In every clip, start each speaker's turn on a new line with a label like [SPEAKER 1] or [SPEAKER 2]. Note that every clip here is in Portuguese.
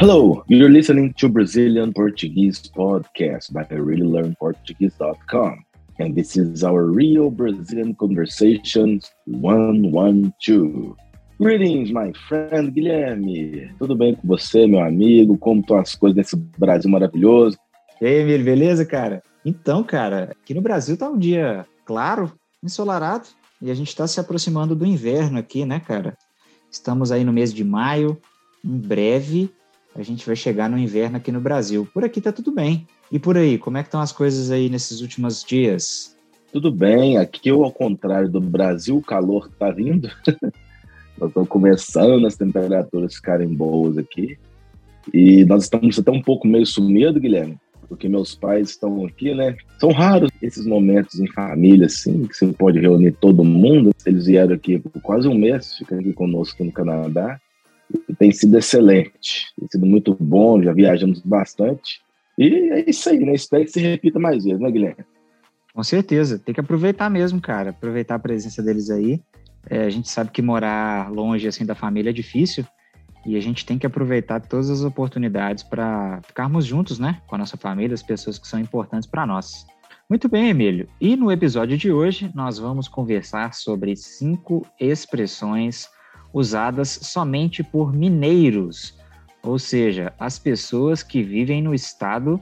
[SPEAKER 1] Hello, you're listening to Brazilian Portuguese podcast by reallylearnportuguese.com. And this is our real Brazilian conversations 112. Greetings, my friend Guilherme. Tudo bem com você, meu amigo? Como estão as coisas nesse Brasil maravilhoso?
[SPEAKER 2] E aí, beleza, cara? Então, cara, aqui no Brasil tá um dia claro, ensolarado, e a gente está se aproximando do inverno aqui, né, cara? Estamos aí no mês de maio, em breve a gente vai chegar no inverno aqui no Brasil. Por aqui tá tudo bem. E por aí, como é que estão as coisas aí nesses últimos dias?
[SPEAKER 1] Tudo bem, aqui ao contrário do Brasil, o calor tá vindo. nós estamos começando as temperaturas ficarem boas aqui. E nós estamos até um pouco meio sumido, Guilherme, porque meus pais estão aqui, né? São raros esses momentos em família, assim, que você pode reunir todo mundo. Eles vieram aqui por quase um mês, ficam aqui conosco aqui no Canadá. Tem sido excelente, tem sido muito bom, já viajamos bastante. E é isso aí, né? Espero que se repita mais vezes, né, Guilherme?
[SPEAKER 2] Com certeza, tem que aproveitar mesmo, cara. Aproveitar a presença deles aí. É, a gente sabe que morar longe assim da família é difícil e a gente tem que aproveitar todas as oportunidades para ficarmos juntos, né, com a nossa família, as pessoas que são importantes para nós. Muito bem, Emílio. E no episódio de hoje nós vamos conversar sobre cinco expressões usadas somente por mineiros, ou seja, as pessoas que vivem no estado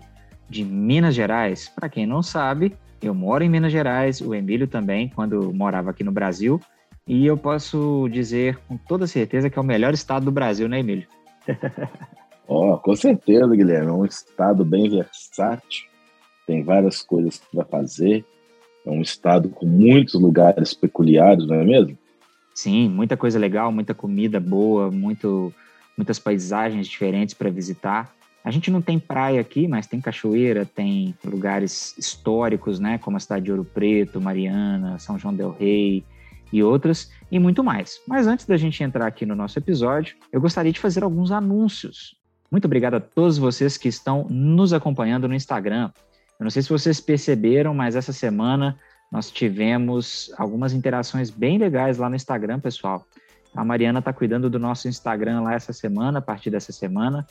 [SPEAKER 2] de Minas Gerais. Para quem não sabe, eu moro em Minas Gerais, o Emílio também, quando morava aqui no Brasil, e eu posso dizer com toda certeza que é o melhor estado do Brasil, né, Emílio?
[SPEAKER 1] oh, com certeza, Guilherme. É um estado bem versátil, tem várias coisas para fazer. É um estado com muitos lugares peculiares, não é mesmo?
[SPEAKER 2] Sim, muita coisa legal, muita comida boa, muito, muitas paisagens diferentes para visitar. A gente não tem praia aqui, mas tem cachoeira, tem lugares históricos, né, como a cidade de Ouro Preto, Mariana, São João del Rei e outras, e muito mais. Mas antes da gente entrar aqui no nosso episódio, eu gostaria de fazer alguns anúncios. Muito obrigado a todos vocês que estão nos acompanhando no Instagram. Eu não sei se vocês perceberam, mas essa semana nós tivemos algumas interações bem legais lá no Instagram, pessoal. A Mariana está cuidando do nosso Instagram lá essa semana, a partir dessa semana,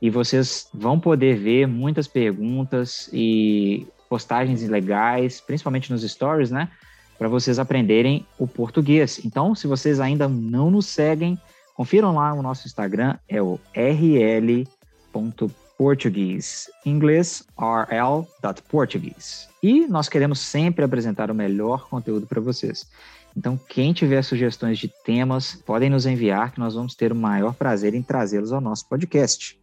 [SPEAKER 2] e vocês vão poder ver muitas perguntas e postagens legais, principalmente nos stories, né? Para vocês aprenderem o português. Então, se vocês ainda não nos seguem, confiram lá o nosso Instagram, é o rl.português Português, inglês rl.português. E nós queremos sempre apresentar o melhor conteúdo para vocês. Então, quem tiver sugestões de temas, podem nos enviar, que nós vamos ter o maior prazer em trazê-los ao nosso podcast.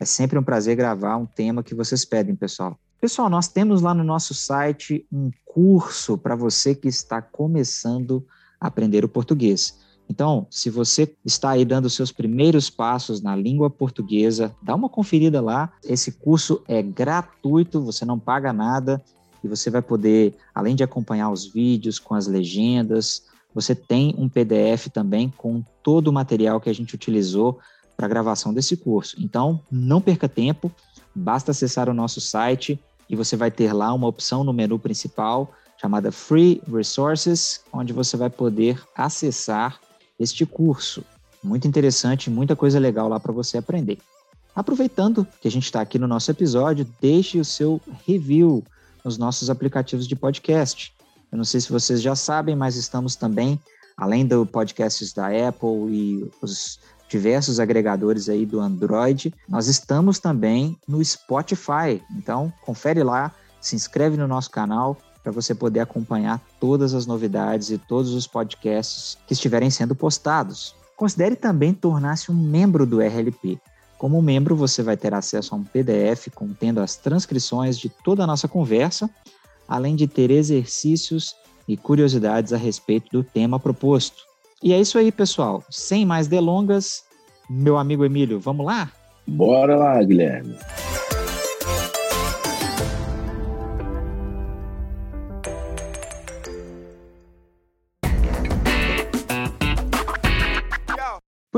[SPEAKER 2] É sempre um prazer gravar um tema que vocês pedem, pessoal. Pessoal, nós temos lá no nosso site um curso para você que está começando a aprender o português. Então, se você está aí dando seus primeiros passos na língua portuguesa, dá uma conferida lá. Esse curso é gratuito, você não paga nada e você vai poder, além de acompanhar os vídeos com as legendas, você tem um PDF também com todo o material que a gente utilizou para a gravação desse curso. Então, não perca tempo, basta acessar o nosso site e você vai ter lá uma opção no menu principal chamada Free Resources, onde você vai poder acessar este curso. Muito interessante, muita coisa legal lá para você aprender. Aproveitando que a gente está aqui no nosso episódio, deixe o seu review nos nossos aplicativos de podcast. Eu não sei se vocês já sabem, mas estamos também, além do podcasts da Apple e os diversos agregadores aí do Android, nós estamos também no Spotify. Então, confere lá, se inscreve no nosso canal para você poder acompanhar todas as novidades e todos os podcasts que estiverem sendo postados. Considere também tornar-se um membro do RLP. Como membro, você vai ter acesso a um PDF contendo as transcrições de toda a nossa conversa, além de ter exercícios e curiosidades a respeito do tema proposto. E é isso aí, pessoal. Sem mais delongas, meu amigo Emílio, vamos lá?
[SPEAKER 1] Bora lá, Guilherme.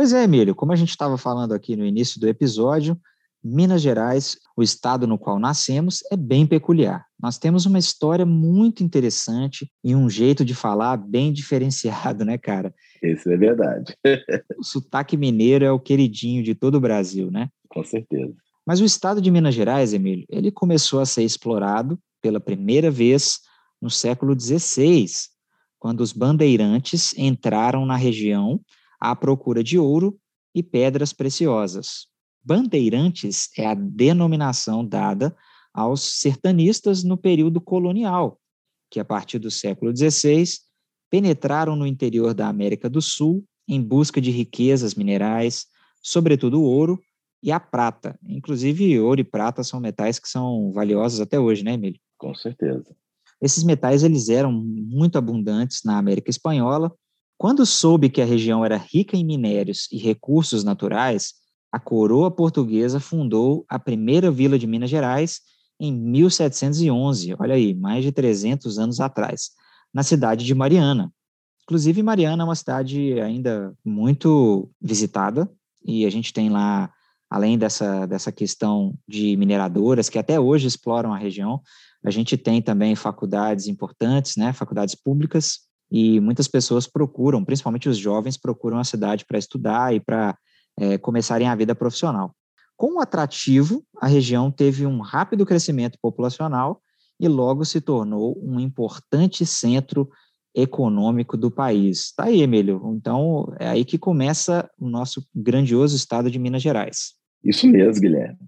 [SPEAKER 2] Pois é, Emílio, como a gente estava falando aqui no início do episódio, Minas Gerais, o estado no qual nascemos, é bem peculiar. nós temos uma história muito interessante e um jeito de falar bem diferenciado, né, cara?
[SPEAKER 1] Isso é verdade.
[SPEAKER 2] o sotaque mineiro é o queridinho de todo o Brasil, né?
[SPEAKER 1] Com certeza.
[SPEAKER 2] Mas o estado de Minas Gerais, Emílio, ele começou a ser explorado pela primeira vez no século XVI, quando os bandeirantes entraram na região à procura de ouro e pedras preciosas. Bandeirantes é a denominação dada aos sertanistas no período colonial, que a partir do século XVI penetraram no interior da América do Sul em busca de riquezas minerais, sobretudo o ouro e a prata. Inclusive, ouro e prata são metais que são valiosos até hoje, né, Emílio?
[SPEAKER 1] Com certeza.
[SPEAKER 2] Esses metais eles eram muito abundantes na América Espanhola. Quando soube que a região era rica em minérios e recursos naturais, a coroa portuguesa fundou a primeira vila de Minas Gerais em 1711, olha aí, mais de 300 anos atrás, na cidade de Mariana. Inclusive, Mariana é uma cidade ainda muito visitada, e a gente tem lá além dessa, dessa questão de mineradoras, que até hoje exploram a região, a gente tem também faculdades importantes, né, faculdades públicas, e muitas pessoas procuram, principalmente os jovens, procuram a cidade para estudar e para é, começarem a vida profissional. Com o atrativo, a região teve um rápido crescimento populacional e logo se tornou um importante centro econômico do país. Tá aí, Emílio. Então, é aí que começa o nosso grandioso estado de Minas Gerais.
[SPEAKER 1] Isso mesmo, Guilherme.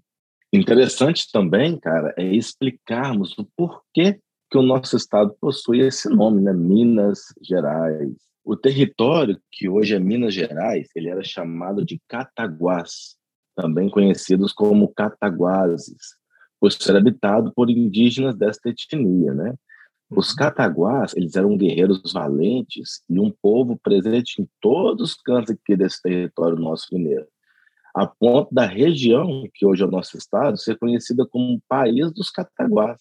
[SPEAKER 1] Interessante também, cara, é explicarmos o porquê que o nosso estado possui esse nome, né? Minas Gerais. O território que hoje é Minas Gerais, ele era chamado de Cataguás, também conhecidos como Cataguases, por ser habitado por indígenas desta etnia, né? Os uhum. cataguás, eles eram guerreiros valentes e um povo presente em todos os cantos aqui desse território nosso mineiro a ponto da região, que hoje é o nosso estado, ser conhecida como País dos Cataguás,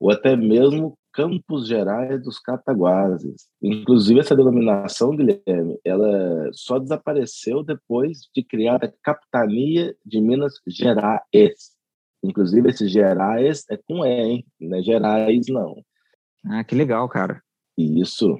[SPEAKER 1] ou até mesmo Campos Gerais dos Cataguases. Inclusive, essa denominação, Guilherme, ela só desapareceu depois de criar a Capitania de Minas Gerais. Inclusive, esse Gerais é com E, hein? Não é Gerais, não.
[SPEAKER 2] Ah, que legal, cara.
[SPEAKER 1] Isso.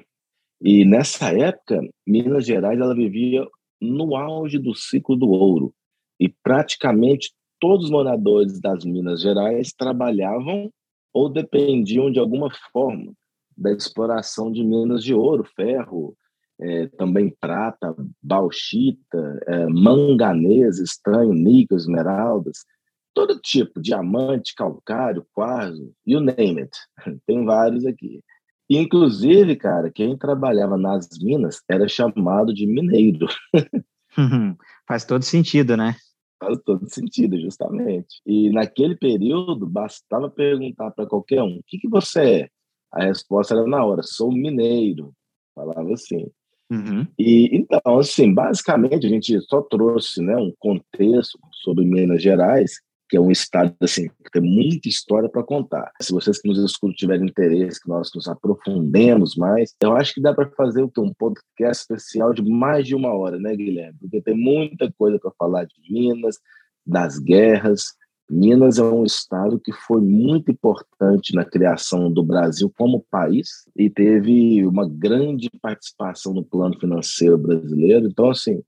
[SPEAKER 1] E nessa época, Minas Gerais ela vivia no auge do ciclo do ouro. E praticamente todos os moradores das Minas Gerais trabalhavam ou dependiam de alguma forma da exploração de minas de ouro, ferro, é, também prata, bauxita, é, manganês, estanho, níquel, esmeraldas, todo tipo, diamante, calcário, quarzo, you name it. Tem vários aqui. Inclusive, cara, quem trabalhava nas minas era chamado de mineiro.
[SPEAKER 2] Faz todo sentido, né?
[SPEAKER 1] Faz todo sentido, justamente. E naquele período, bastava perguntar para qualquer um: o que, que você é? A resposta era na hora: sou mineiro. Falava assim. Uhum. E então, assim, basicamente a gente só trouxe né, um contexto sobre Minas Gerais que é um estado assim que tem muita história para contar. Se vocês que nos escutam tiverem interesse que nós nos aprofundemos mais, eu acho que dá para fazer um podcast especial de mais de uma hora, né, Guilherme? Porque tem muita coisa para falar de Minas, das guerras. Minas é um estado que foi muito importante na criação do Brasil como país e teve uma grande participação no plano financeiro brasileiro. Então, assim,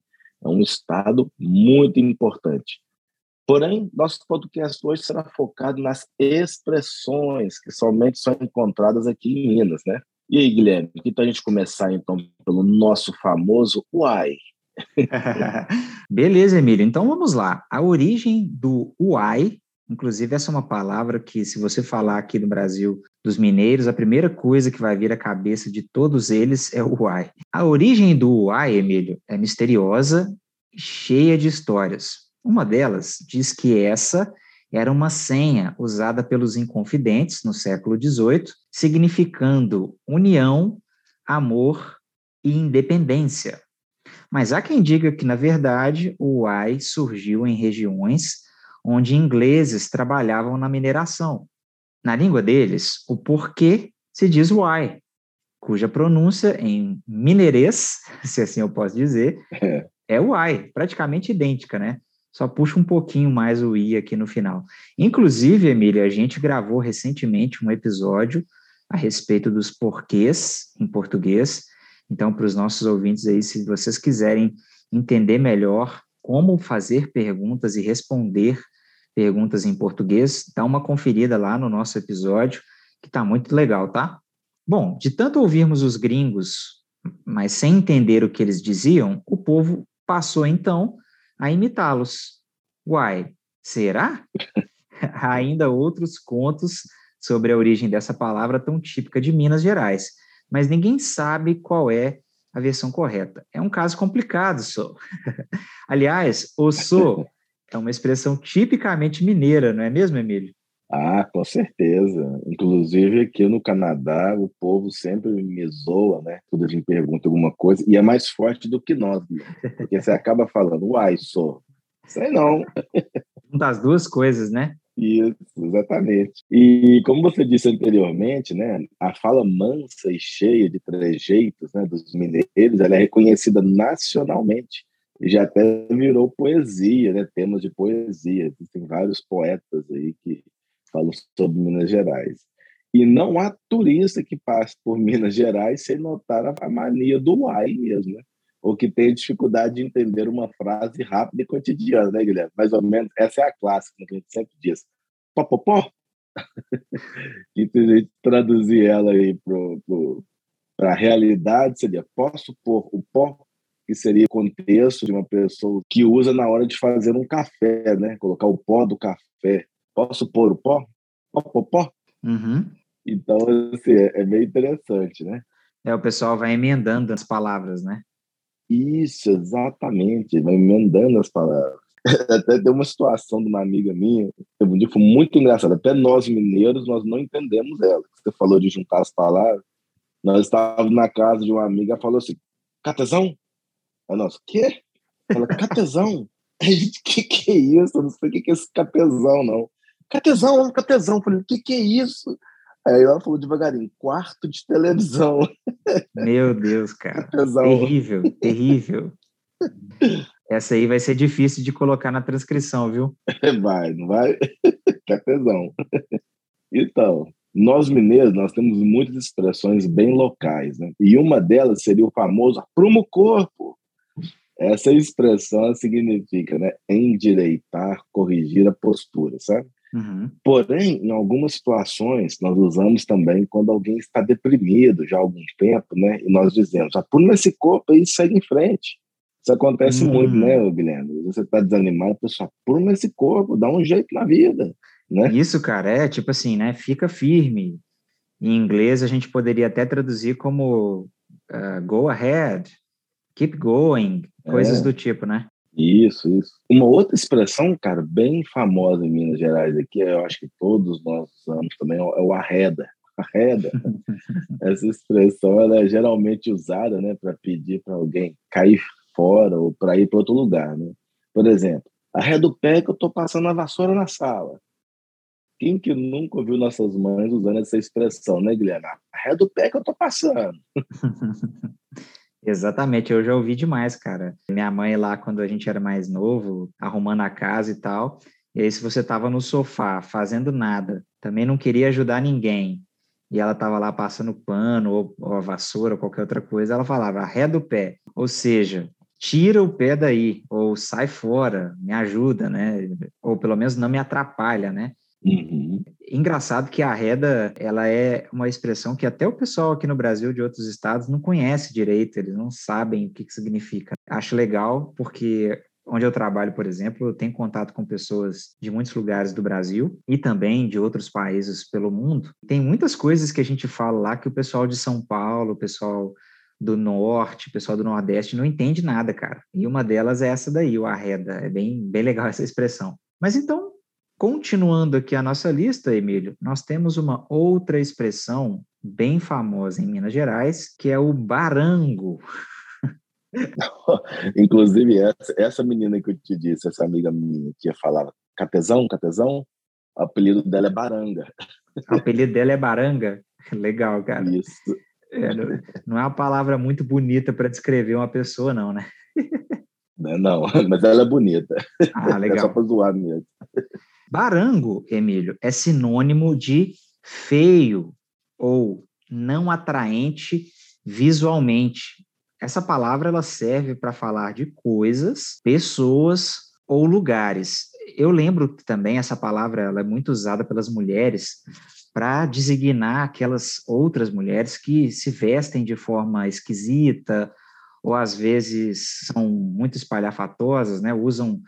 [SPEAKER 1] é um estado muito importante. Porém, nosso podcast hoje será focado nas expressões que somente são encontradas aqui em Minas, né? E aí, Guilherme, que tal a gente começar então pelo nosso famoso Uai?
[SPEAKER 2] Beleza, Emílio. Então vamos lá. A origem do Uai, inclusive essa é uma palavra que, se você falar aqui no Brasil dos mineiros, a primeira coisa que vai vir à cabeça de todos eles é o Uai. A origem do Uai, Emílio, é misteriosa, cheia de histórias. Uma delas diz que essa era uma senha usada pelos inconfidentes no século XVIII, significando união, amor e independência. Mas há quem diga que, na verdade, o Uai surgiu em regiões onde ingleses trabalhavam na mineração. Na língua deles, o porquê se diz Uai, cuja pronúncia em mineirês, se assim eu posso dizer, é, é Uai, praticamente idêntica, né? Só puxa um pouquinho mais o i aqui no final. Inclusive, Emília, a gente gravou recentemente um episódio a respeito dos porquês em português. Então, para os nossos ouvintes aí, se vocês quiserem entender melhor como fazer perguntas e responder perguntas em português, dá uma conferida lá no nosso episódio, que está muito legal, tá? Bom, de tanto ouvirmos os gringos, mas sem entender o que eles diziam, o povo passou então a imitá-los. Uai, será? Há ainda outros contos sobre a origem dessa palavra tão típica de Minas Gerais, mas ninguém sabe qual é a versão correta. É um caso complicado, só. Aliás, o so é uma expressão tipicamente mineira, não é mesmo, Emílio?
[SPEAKER 1] Ah, com certeza. Inclusive aqui no Canadá, o povo sempre me zoa, né? Quando a gente pergunta alguma coisa, e é mais forte do que nós, né? porque você acaba falando, uai, sou. Sei não.
[SPEAKER 2] Um das duas coisas, né?
[SPEAKER 1] Isso, exatamente. E como você disse anteriormente, né, a fala mansa e cheia de trejeitos né, dos mineiros, ela é reconhecida nacionalmente e já até virou poesia, né, temas de poesia. Existem vários poetas aí que falam sobre Minas Gerais. E não há turista que passe por Minas Gerais sem notar a mania do uai mesmo, né? ou que tenha dificuldade de entender uma frase rápida e cotidiana, né, Guilherme? Mais ou menos, essa é a clássica que a gente sempre diz. Pó, pó, pó. e se a gente traduzir ela aí para a realidade, seria posso pôr o pó, que seria o contexto de uma pessoa que usa na hora de fazer um café, né? Colocar o pó do café. Posso pôr o pó? Pó, pó, pó.
[SPEAKER 2] Uhum.
[SPEAKER 1] Então, assim, é, é meio interessante, né?
[SPEAKER 2] É, o pessoal vai emendando as palavras, né?
[SPEAKER 1] Isso, exatamente, vai emendando as palavras. Até deu uma situação de uma amiga minha, um dia foi muito engraçado. Até nós mineiros, nós não entendemos ela. Você falou de juntar as palavras. Nós estávamos na casa de uma amiga, falou assim: Catezão? A nós, quê? Ela, Catezão? A gente, que que é isso? Eu não sei o que, que é esse catezão, não. Catezão, catezão. Eu falei, o que, que é isso? Aí ela falou devagarinho, quarto de televisão.
[SPEAKER 2] Meu Deus, cara. Terrível, terrível. Essa aí vai ser difícil de colocar na transcrição, viu?
[SPEAKER 1] Vai, não vai? Cafezão. Então, nós mineiros, nós temos muitas expressões bem locais, né? E uma delas seria o famoso apruma o corpo. Essa expressão significa, né, endireitar, corrigir a postura, sabe?
[SPEAKER 2] Uhum.
[SPEAKER 1] Porém, em algumas situações, nós usamos também quando alguém está deprimido já há algum tempo, né? E nós dizemos, apura esse corpo e segue em frente. Isso acontece uhum. muito, né, Guilherme? Você está desanimado, pessoal, apura esse corpo, dá um jeito na vida, né?
[SPEAKER 2] Isso, cara, é tipo assim, né? Fica firme. Em inglês, a gente poderia até traduzir como uh, go ahead, keep going, coisas é. do tipo, né?
[SPEAKER 1] Isso, isso. Uma outra expressão, cara, bem famosa em Minas Gerais aqui, eu acho que todos nós usamos também, é o arreda. Arreda. Essa expressão ela é geralmente usada né, para pedir para alguém cair fora ou para ir para outro lugar. Né? Por exemplo, arreda o pé que eu estou passando a vassoura na sala. Quem que nunca ouviu nossas mães usando essa expressão, né, Guilherme? Arreda o pé que eu estou passando.
[SPEAKER 2] Exatamente, eu já ouvi demais, cara. Minha mãe lá, quando a gente era mais novo, arrumando a casa e tal, e aí se você tava no sofá fazendo nada, também não queria ajudar ninguém, e ela tava lá passando pano ou, ou a vassoura ou qualquer outra coisa, ela falava, arreda o pé, ou seja, tira o pé daí, ou sai fora, me ajuda, né? Ou pelo menos não me atrapalha, né?
[SPEAKER 1] Uhum.
[SPEAKER 2] Engraçado que a reda, ela é uma expressão que até o pessoal aqui no Brasil de outros estados não conhece direito, eles não sabem o que, que significa. Acho legal porque onde eu trabalho, por exemplo, eu tenho contato com pessoas de muitos lugares do Brasil e também de outros países pelo mundo. Tem muitas coisas que a gente fala lá que o pessoal de São Paulo, o pessoal do norte, o pessoal do nordeste não entende nada, cara. E uma delas é essa daí, o arreda. É bem, bem legal essa expressão. Mas então, Continuando aqui a nossa lista, Emílio, nós temos uma outra expressão bem famosa em Minas Gerais, que é o barango.
[SPEAKER 1] Inclusive, essa, essa menina que eu te disse, essa amiga minha que falava catezão, catezão, o apelido dela é baranga.
[SPEAKER 2] O apelido dela é baranga? Legal, cara.
[SPEAKER 1] Isso.
[SPEAKER 2] É, não é uma palavra muito bonita para descrever uma pessoa, não, né?
[SPEAKER 1] Não, não, mas ela é bonita.
[SPEAKER 2] Ah, legal.
[SPEAKER 1] É só pra zoar mesmo.
[SPEAKER 2] Barango, Emílio, é sinônimo de feio ou não atraente visualmente. Essa palavra ela serve para falar de coisas, pessoas ou lugares. Eu lembro que também essa palavra ela é muito usada pelas mulheres para designar aquelas outras mulheres que se vestem de forma esquisita ou às vezes são muito espalhafatosas, né? Usam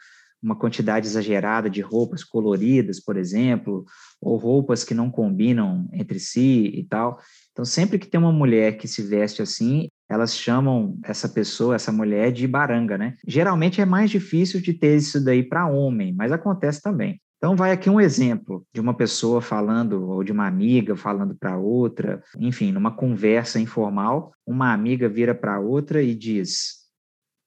[SPEAKER 2] uma quantidade exagerada de roupas coloridas, por exemplo, ou roupas que não combinam entre si e tal. Então, sempre que tem uma mulher que se veste assim, elas chamam essa pessoa, essa mulher, de baranga, né? Geralmente é mais difícil de ter isso daí para homem, mas acontece também. Então, vai aqui um exemplo de uma pessoa falando, ou de uma amiga falando para outra, enfim, numa conversa informal, uma amiga vira para outra e diz: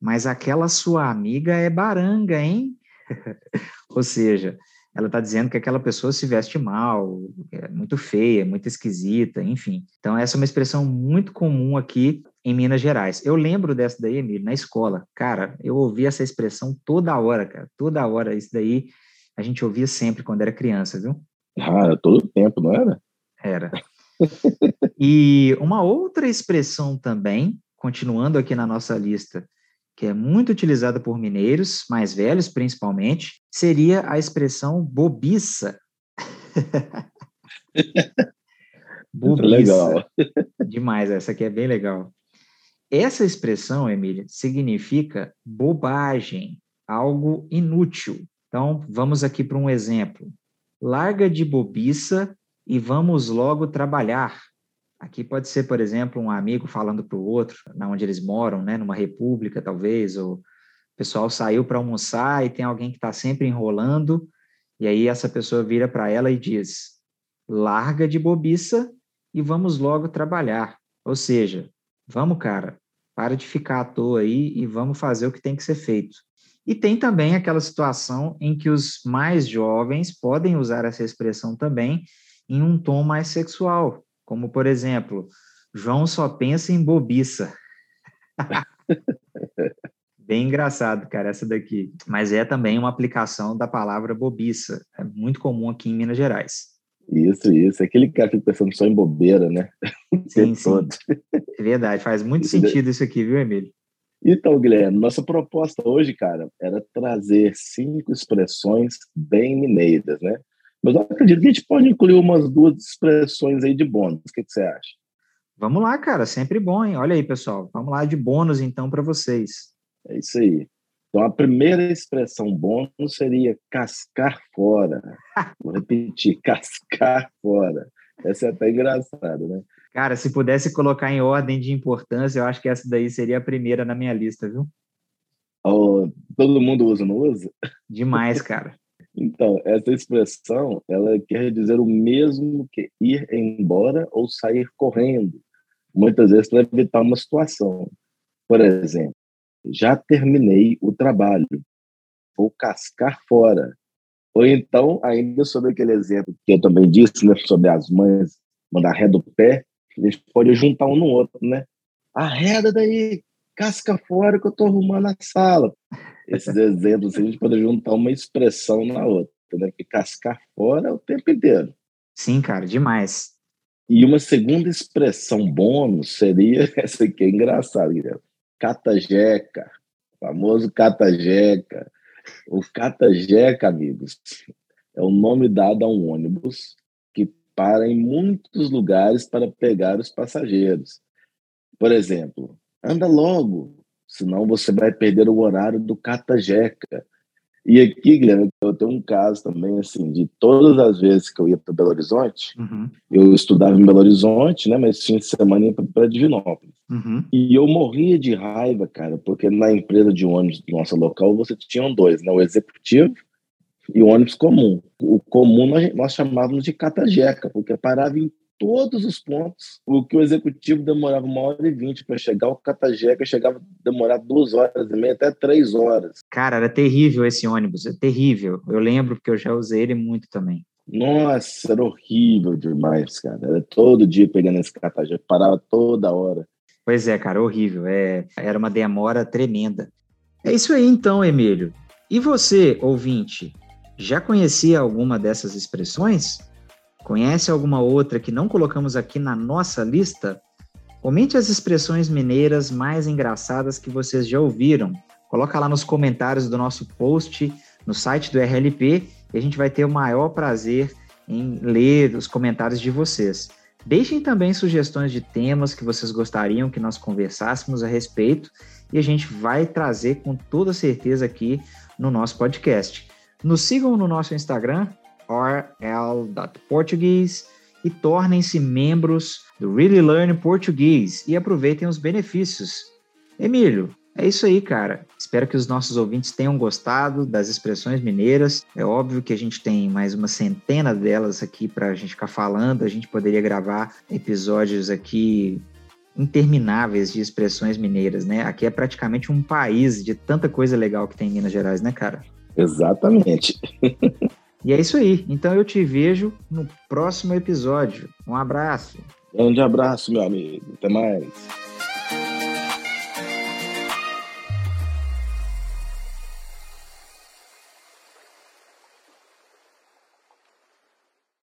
[SPEAKER 2] Mas aquela sua amiga é baranga, hein? Ou seja, ela está dizendo que aquela pessoa se veste mal, é muito feia, muito esquisita, enfim. Então, essa é uma expressão muito comum aqui em Minas Gerais. Eu lembro dessa daí, Emílio, na escola. Cara, eu ouvi essa expressão toda hora, cara, toda hora. Isso daí a gente ouvia sempre quando era criança, viu?
[SPEAKER 1] Ah, todo tempo, não era?
[SPEAKER 2] Era. e uma outra expressão também, continuando aqui na nossa lista, que é muito utilizada por mineiros, mais velhos principalmente, seria a expressão bobiça.
[SPEAKER 1] bobiça. Legal.
[SPEAKER 2] Demais, essa aqui é bem legal. Essa expressão, Emília, significa bobagem, algo inútil. Então, vamos aqui para um exemplo. Larga de bobiça e vamos logo trabalhar. Aqui pode ser, por exemplo, um amigo falando para o outro, na onde eles moram, né, numa república talvez, ou o pessoal saiu para almoçar e tem alguém que está sempre enrolando, e aí essa pessoa vira para ela e diz: larga de bobiça e vamos logo trabalhar. Ou seja, vamos, cara, para de ficar à toa aí e vamos fazer o que tem que ser feito. E tem também aquela situação em que os mais jovens podem usar essa expressão também em um tom mais sexual, como por exemplo, João só pensa em bobiça. Bem engraçado, cara, essa daqui. Mas é também uma aplicação da palavra bobiça. É muito comum aqui em Minas Gerais.
[SPEAKER 1] Isso, isso. Aquele cara que fica pensando só em bobeira, né?
[SPEAKER 2] Sim, sim. É verdade. Faz muito sentido isso aqui, viu, Emílio?
[SPEAKER 1] Então, Guilherme, nossa proposta hoje, cara, era trazer cinco expressões bem mineiras, né? Mas eu acredito que a gente pode incluir umas duas expressões aí de bônus. O que, que você acha?
[SPEAKER 2] Vamos lá, cara, sempre bom, hein? Olha aí, pessoal. Vamos lá de bônus, então, para vocês.
[SPEAKER 1] É isso aí. Então, a primeira expressão bônus seria cascar fora. Vou repetir, cascar fora. Essa é até engraçada, né?
[SPEAKER 2] Cara, se pudesse colocar em ordem de importância, eu acho que essa daí seria a primeira na minha lista, viu?
[SPEAKER 1] Oh, todo mundo usa, não usa?
[SPEAKER 2] Demais, cara.
[SPEAKER 1] Então, essa expressão, ela quer dizer o mesmo que ir embora ou sair correndo, muitas vezes para evitar uma situação. Por exemplo, já terminei o trabalho, vou cascar fora. Ou então, ainda sobre aquele exemplo que eu também disse, né, sobre as mães mandar ré do pé, a gente pode juntar um no outro, né? Arreda daí, casca fora que eu estou arrumando a sala esses exemplos, a gente pode juntar uma expressão na outra, né? Que cascar fora é o tempo inteiro.
[SPEAKER 2] Sim, cara, demais.
[SPEAKER 1] E uma segunda expressão bônus seria essa aqui, é engraçada, Guilherme. Catajeca, famoso catajeca. O catajeca, amigos, é o nome dado a um ônibus que para em muitos lugares para pegar os passageiros. Por exemplo, anda logo, senão você vai perder o horário do Catajeca. E aqui, Guilherme, eu tenho um caso também, assim, de todas as vezes que eu ia para Belo Horizonte, uhum. eu estudava em Belo Horizonte, né, mas fim de semana ia para Divinópolis. Uhum. E eu morria de raiva, cara, porque na empresa de ônibus do nosso local você tinha dois, né, o executivo e o ônibus comum. O comum nós, nós chamávamos de Catajeca, porque parava em todos os pontos. O que o executivo demorava uma hora e vinte para chegar, o Catajeca chegava a demorar duas horas e meia, até três horas.
[SPEAKER 2] Cara, era terrível esse ônibus, é terrível. Eu lembro porque eu já usei ele muito também.
[SPEAKER 1] Nossa, era horrível demais, cara. Era todo dia pegando esse Catajeca, parava toda hora.
[SPEAKER 2] Pois é, cara, horrível. É, era uma demora tremenda. É isso aí então, Emílio. E você, ouvinte, já conhecia alguma dessas expressões? Conhece alguma outra que não colocamos aqui na nossa lista? Comente as expressões mineiras mais engraçadas que vocês já ouviram. Coloca lá nos comentários do nosso post no site do RLP e a gente vai ter o maior prazer em ler os comentários de vocês. Deixem também sugestões de temas que vocês gostariam que nós conversássemos a respeito e a gente vai trazer com toda certeza aqui no nosso podcast. Nos sigam no nosso Instagram, rl.portuguese e tornem-se membros do Really Learn Português e aproveitem os benefícios. Emílio, é isso aí, cara. Espero que os nossos ouvintes tenham gostado das expressões mineiras. É óbvio que a gente tem mais uma centena delas aqui para a gente ficar falando. A gente poderia gravar episódios aqui intermináveis de expressões mineiras, né? Aqui é praticamente um país de tanta coisa legal que tem em Minas Gerais, né, cara?
[SPEAKER 1] Exatamente.
[SPEAKER 2] e é isso aí. Então eu te vejo no próximo episódio. Um abraço.
[SPEAKER 1] Grande abraço, meu amigo. Até mais.